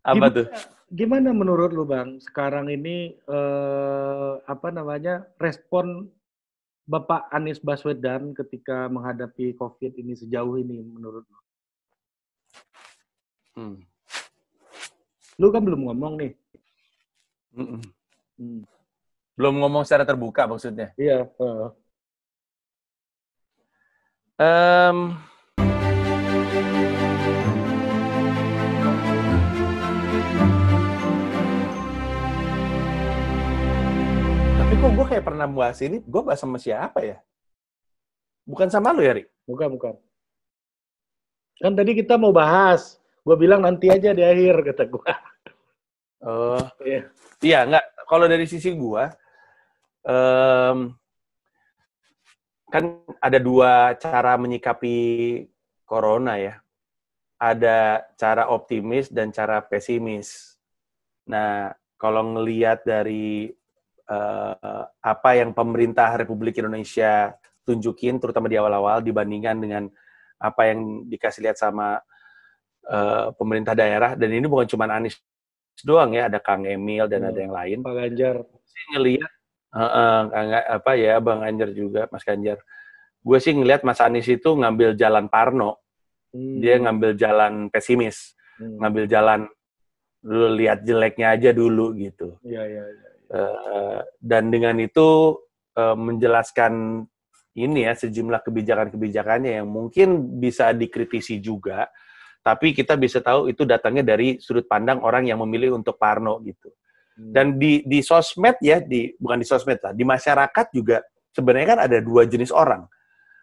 Apa Gimana- tuh? Gimana menurut lu bang sekarang ini eh, apa namanya respon Bapak Anies Baswedan ketika menghadapi COVID ini sejauh ini menurut lu? Hmm. Lu kan belum ngomong nih. Hmm. Belum ngomong secara terbuka maksudnya. Iya. eh. Em, kok gue kayak pernah bahas ini, gue bahas sama siapa ya? Bukan sama lu ya, Rik? Bukan, bukan. Kan tadi kita mau bahas. Gue bilang nanti aja di akhir, kata gue. Oh, Iya. iya, nggak. Kalau dari sisi gue, em, kan ada dua cara menyikapi corona ya. Ada cara optimis dan cara pesimis. Nah, kalau ngelihat dari eh, apa yang pemerintah Republik Indonesia tunjukin, terutama di awal-awal, dibandingkan dengan apa yang dikasih lihat sama eh, pemerintah daerah, dan ini bukan cuma Anies doang ya, ada Kang Emil dan Hmm. ada yang lain. Pak Ganjar. Sih ngelihat, Heeh, Kang- apa ya, Bang Ganjar juga, Mas Ganjar. Gue sih ngelihat Mas Anies itu ngambil jalan Parno, Hmm. dia ngambil jalan pesimis, Hmm. ngambil jalan lu lihat jeleknya aja dulu gitu. Iya, iya, iya. Eh, dan dengan itu eh, menjelaskan ini ya sejumlah kebijakan-kebijakannya yang mungkin bisa dikritisi juga, tapi kita bisa tahu itu datangnya dari sudut pandang orang yang memilih untuk Parno gitu. Hmm. Dan di di sosmed ya, di bukan di sosmed lah, di masyarakat juga sebenarnya kan ada dua jenis orang.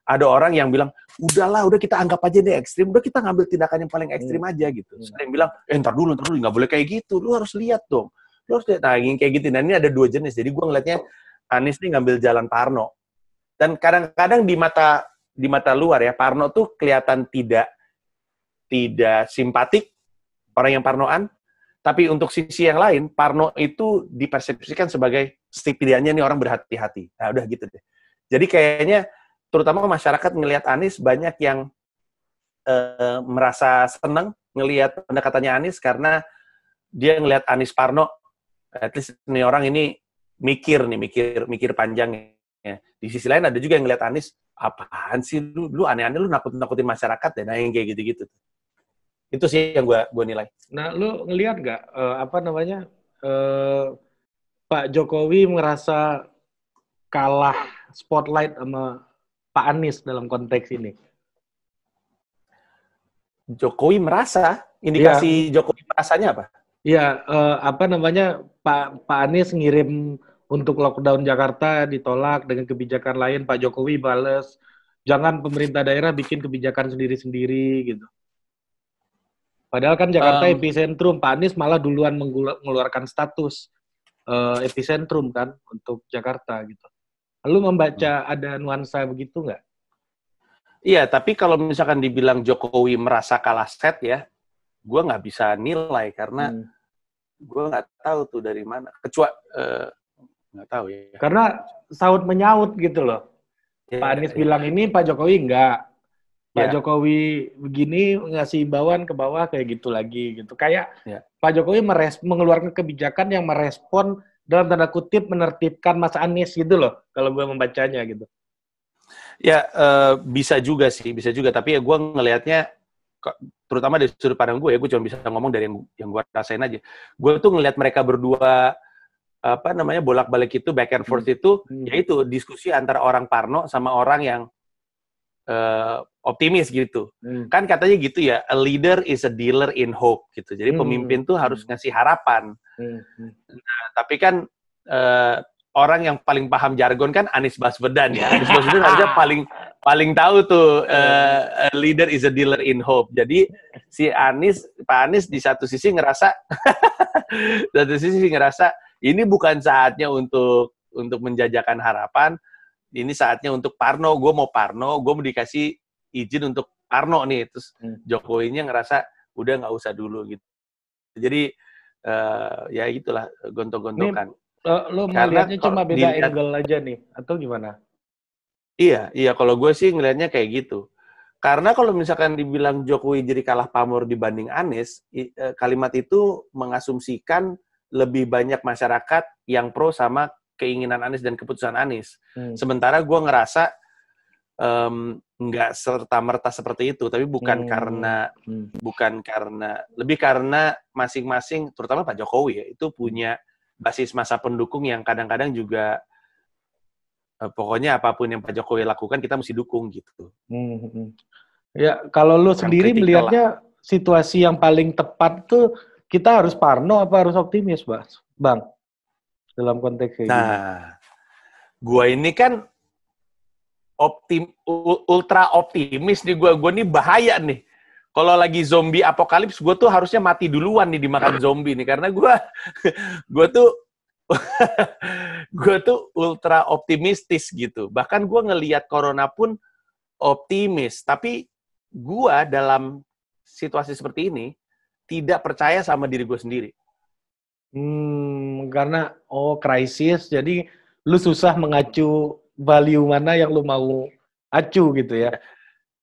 Ada orang yang bilang, udahlah, udah kita anggap aja deh ekstrim, udah kita ngambil tindakan yang paling ekstrim aja gitu. Hmm. Ada yang bilang, eh ntar dulu, ntar dulu, nggak boleh kayak gitu, lu harus lihat dong. Lu harus lihat, nah kayak gitu. Dan ini ada dua jenis, jadi gue ngeliatnya Anies nih ngambil jalan Parno. Dan kadang-kadang di mata di mata luar ya, Parno tuh kelihatan tidak tidak simpatik, orang yang Parnoan, tapi untuk sisi yang lain, Parno itu dipersepsikan sebagai setidaknya nih orang berhati-hati. Nah, udah gitu deh. Jadi kayaknya terutama masyarakat ngelihat Anies banyak yang eh, merasa senang ngelihat pendekatannya Anies karena dia ngelihat Anies Parno, at least nih orang ini mikir nih, mikir mikir panjang ya. Di sisi lain ada juga yang ngelihat Anies, apaan sih lu, lu aneh-aneh lu nakut-nakutin masyarakat deh, nah yang kayak gitu-gitu. Itu sih yang gua gua nilai. Nah, lu ngelihat nggak eh, apa namanya eh, Pak Jokowi merasa kalah spotlight sama Pak Anies dalam konteks ini? Jokowi merasa, indikasi Jokowi merasanya apa? Iya, eh, apa namanya Pak Pak Anies ngirim untuk lockdown Jakarta ditolak dengan kebijakan lain. Pak Jokowi bales, jangan pemerintah daerah bikin kebijakan sendiri-sendiri gitu. Padahal kan Jakarta Um, epicentrum, Pak Anies malah duluan mengeluarkan status eh, epicentrum kan untuk Jakarta gitu. Lalu membaca ada nuansa begitu nggak? Iya, tapi kalau misalkan dibilang Jokowi merasa kalah set ya, gua nggak bisa nilai karena Hmm. gua nggak tahu tuh dari mana. Kecuali eh, nggak tahu ya. Karena saut menyaut gitu loh. Ya, Pak Anies ya. bilang ini, Pak Jokowi enggak. Pak Ya. Jokowi begini ngasih imbauan ke bawah kayak gitu lagi gitu. Kayak Ya. Pak Jokowi meres- mengeluarkan kebijakan yang merespon dalam tanda kutip menertibkan Mas Anies gitu loh kalau gue membacanya gitu. Ya, eh, bisa juga sih, bisa juga. Tapi ya gue ngelihatnya, terutama dari sudut pandang gue ya, gue cuma bisa ngomong dari yang, yang gue rasain aja. Gue tuh ngelihat mereka berdua, apa namanya, bolak-balik itu, back and forth itu, Hmm. yaitu diskusi antara orang Parno sama orang yang eh, optimis gitu. Hmm. Kan katanya gitu ya, a leader is a dealer in hope gitu. Jadi Hmm. pemimpin tuh harus ngasih harapan. Hmm. Hmm. Nah, tapi kan eh, orang yang paling paham jargon kan Anies Baswedan ya. Anies Baswedan harusnya paling paling tahu tuh eh, a leader is a dealer in hope. Jadi si Anies, Pak Anies di satu sisi ngerasa, satu sisi ngerasa ini bukan saatnya untuk untuk menjajakan harapan. Ini saatnya untuk Parno. Gue mau Parno, gue mau dikasih izin untuk Parno nih. Terus Hmm. Jokowinya ngerasa udah nggak usah dulu gitu. Jadi eh, ya gitulah gontok-gontokan. Lo, lo Karena melihatnya cuma beda angle aja nih atau gimana? Iya, iya. Kalau gue sih ngelihatnya kayak gitu. Karena kalau misalkan dibilang Jokowi jadi kalah pamor dibanding Anies, eh, kalimat itu mengasumsikan lebih banyak masyarakat yang pro sama keinginan Anies dan keputusan Anies. Hmm. Sementara gue ngerasa em, nggak serta merta seperti itu, tapi bukan Hmm. karena Hmm. bukan karena lebih karena masing-masing, terutama Pak Jokowi ya, itu punya basis masa pendukung yang kadang-kadang juga eh, pokoknya apa pun yang Pak Jokowi lakukan kita mesti dukung gitu. Hmm, hmm. Ya, kalau lu Bukan sendiri melihatnya situasi yang paling tepat tuh kita harus parno apa harus optimis, Bang? Bang, dalam konteks kayak gini. Nah, gua ini kan optim ultra optimis nih gua. Gua nih bahaya nih. Kalau lagi zombie apokalips, gue tuh harusnya mati duluan nih dimakan zombie nih karena gua gua tuh gue tuh ultra optimistis gitu. Bahkan gua ngelihat corona pun optimis, tapi gua dalam situasi seperti ini tidak percaya sama diri gue sendiri. Hmm, karena oh krisis, jadi lu susah mengacu value mana yang lu mau acu gitu ya.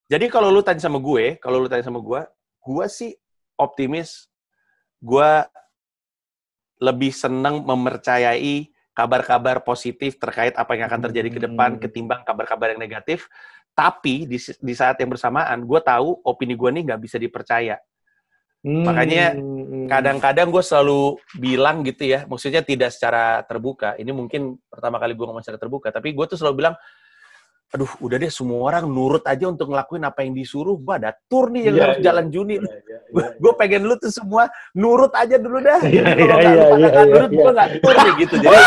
Jadi kalau lu tanya sama gue, kalau lu tanya sama gue, gue sih optimis. Gue lebih senang mempercayai kabar-kabar positif terkait apa yang akan terjadi ke depan Hmm. ketimbang kabar-kabar yang negatif. Tapi di, di saat yang bersamaan, gue tahu opini gue nih nggak bisa dipercaya. Hmm, Makanya hmm. Kadang-kadang gue selalu bilang gitu ya, maksudnya tidak secara terbuka. Ini mungkin pertama kali gue ngomong secara terbuka, tapi gue tuh selalu bilang, aduh udah deh semua orang nurut aja untuk ngelakuin apa yang disuruh. Gue ada tur nih yang Iya, harus iya. jalan Juni. Iya, Gue iya. gue pengen lu tuh semua nurut aja dulu dah. Iya, Kalau iya, nggak iya, nurut, gue nggak tur nih gitu. Jadi,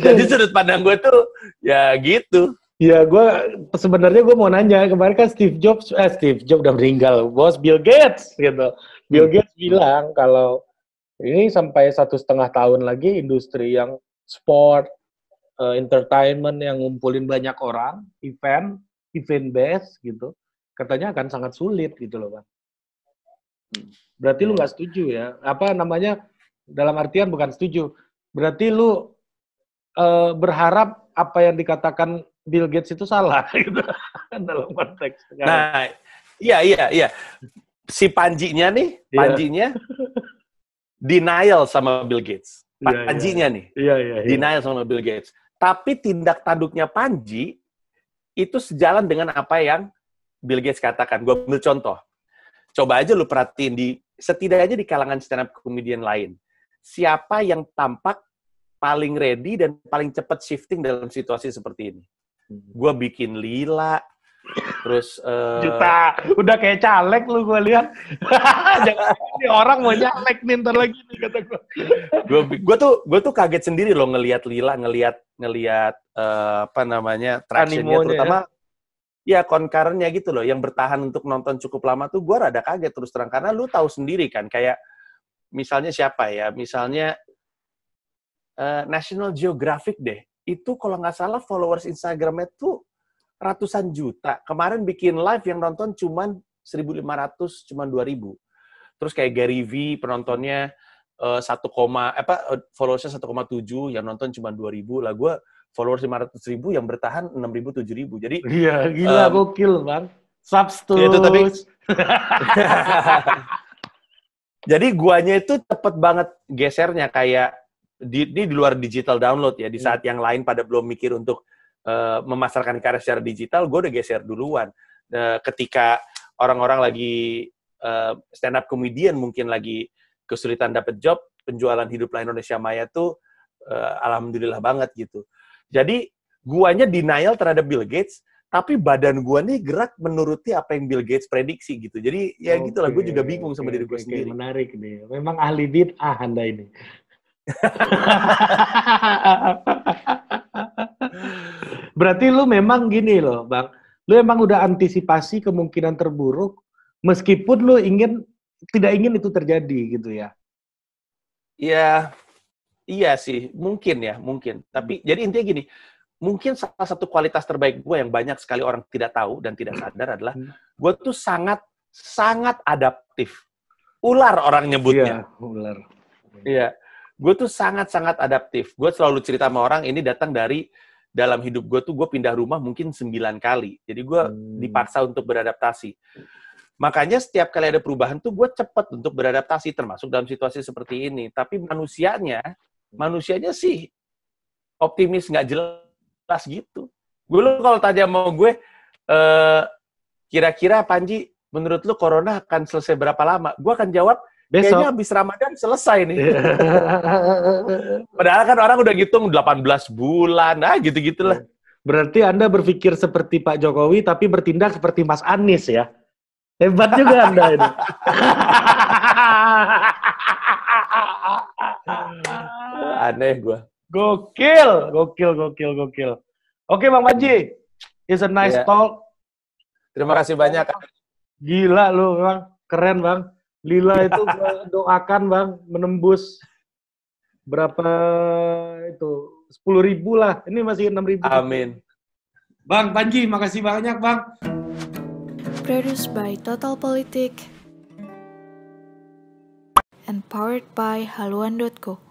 jadi sudut pandang gue tuh ya gitu. Ya, gue sebenarnya gue mau nanya kemarin kan Steve Jobs, eh Steve Jobs udah meninggal, bos Bill Gates gitu. Bill Hmm. Gates bilang kalau ini sampai satu setengah tahun lagi industri yang sport, eh, entertainment yang ngumpulin banyak orang, event, event base gitu, katanya akan sangat sulit gitu loh bang. Berarti lu nggak setuju ya? Apa namanya? Dalam artian bukan setuju. Berarti lu eh, berharap apa yang dikatakan Bill Gates itu salah gitu dalam konteks sekarang. Nah, iya iya iya. Si Panjinya nih, Iya. Panjinya denial sama Bill Gates. Iya, iya. Panjinya nih. Iya iya. iya. denial sama Bill Gates. Tapi tindak tanduknya Panji itu sejalan dengan apa yang Bill Gates katakan. Gue ambil contoh. Coba aja lu perhatiin di setidaknya di kalangan stand up comedian lain. Siapa yang tampak paling ready dan paling cepat shifting dalam situasi seperti ini? Gue bikin lila, terus eh, Juta, udah kayak caleg lu gue lihat. Jangan ini orang mau nyalek nih ntar lagi nih kata gue. gue gue tuh gue tuh kaget sendiri loh ngelihat Lila ngelihat ngelihat eh, apa namanya tractionnya Animonya, terutama ya konkarnya gitu loh yang bertahan untuk nonton cukup lama tuh gue rada kaget terus terang karena lu tahu sendiri kan kayak misalnya siapa ya misalnya eh, National Geographic deh itu kalau nggak salah followers Instagramnya tuh ratusan juta. Kemarin bikin live yang nonton cuman 1.500 cuman 2.000 terus kayak Gary V penontonnya eh, satu koma apa eh, followersnya 1,7 yang nonton cuma 2000 lah gue followers 500 ribu yang bertahan 6 ribu 7 ribu. Jadi Iya, gila Um, gokil bang. Substus. Itu tapi- jadi guanya itu cepet banget gesernya. Kayak di, ini di luar digital download ya. Di saat yang lain pada belum mikir untuk eh, memasarkan karya secara digital gue udah geser duluan Eh, ketika orang-orang lagi eh, stand up comedian mungkin lagi kesulitan dapat job penjualan hiduplah Indonesia Maya tuh eh, alhamdulillah banget gitu jadi guanya denial terhadap Bill Gates tapi badan gua nih gerak menuruti apa yang Bill Gates prediksi gitu. Jadi ya Oke, gitulah, gue juga bingung sama oke, diri gue oke, sendiri. Menarik nih. Memang ahli bid'ah Anda ini. Berarti lu memang gini loh, Bang. Lu emang udah antisipasi kemungkinan terburuk meskipun lu ingin tidak ingin itu terjadi gitu ya. Iya, iya sih, mungkin ya, mungkin. Tapi jadi intinya gini, mungkin salah satu kualitas terbaik gue yang banyak sekali orang tidak tahu dan tidak sadar adalah Hmm. gue tuh sangat sangat adaptif. Ular orang nyebutnya. Iya, ular. Iya. Gue tuh sangat-sangat adaptif. Gue selalu cerita sama orang, ini datang dari dalam hidup gue tuh gue pindah rumah mungkin sembilan kali. Jadi gue hmm. dipaksa untuk beradaptasi. Makanya setiap kali ada perubahan tuh gue cepat untuk beradaptasi, termasuk dalam situasi seperti ini. Tapi manusianya, manusianya sih optimis nggak jelas gitu. Gue lo kalau tanya mau gue, eh, kira-kira Panji, menurut lu corona akan selesai berapa lama? Gue akan jawab, Besok. Kayaknya habis Ramadan selesai nih. Padahal kan orang udah ngitung 18 bulan, ah gitu-gitulah. Berarti Anda berpikir seperti Pak Jokowi, tapi bertindak seperti Mas Anies ya? Hebat juga Anda ini. Aneh gue. Gokil, gokil, gokil, gokil. Oke Bang Panji, it's a nice yeah. talk. Terima kasih banyak. Gila lu Bang, keren Bang. Lila itu doakan bang menembus berapa itu sepuluh ribu lah. Ini masih enam ribu. Amin. Bang Panji, makasih banyak bang. Produced by Total Politik and powered by haluan.co.